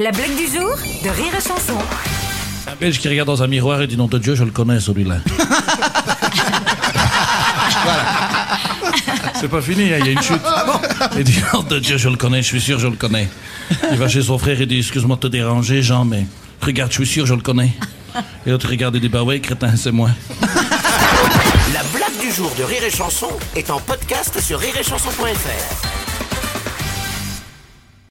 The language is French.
La blague du jour de Rire et Chanson. Un Belge qui regarde dans un miroir et dit nom de Dieu, je le connais celui-là. C'est pas fini, hein, il y a une chute. Ah il dit nom de Dieu, je le connais, je suis sûr, je le connais. Il va chez son frère et dit excuse-moi de te déranger, Jean, mais regarde, je suis sûr, je le connais. Et l'autre regarde et dit bah ouais, crétin, c'est moi. La blague du jour de Rire et Chanson est en podcast sur rireetchanson.fr.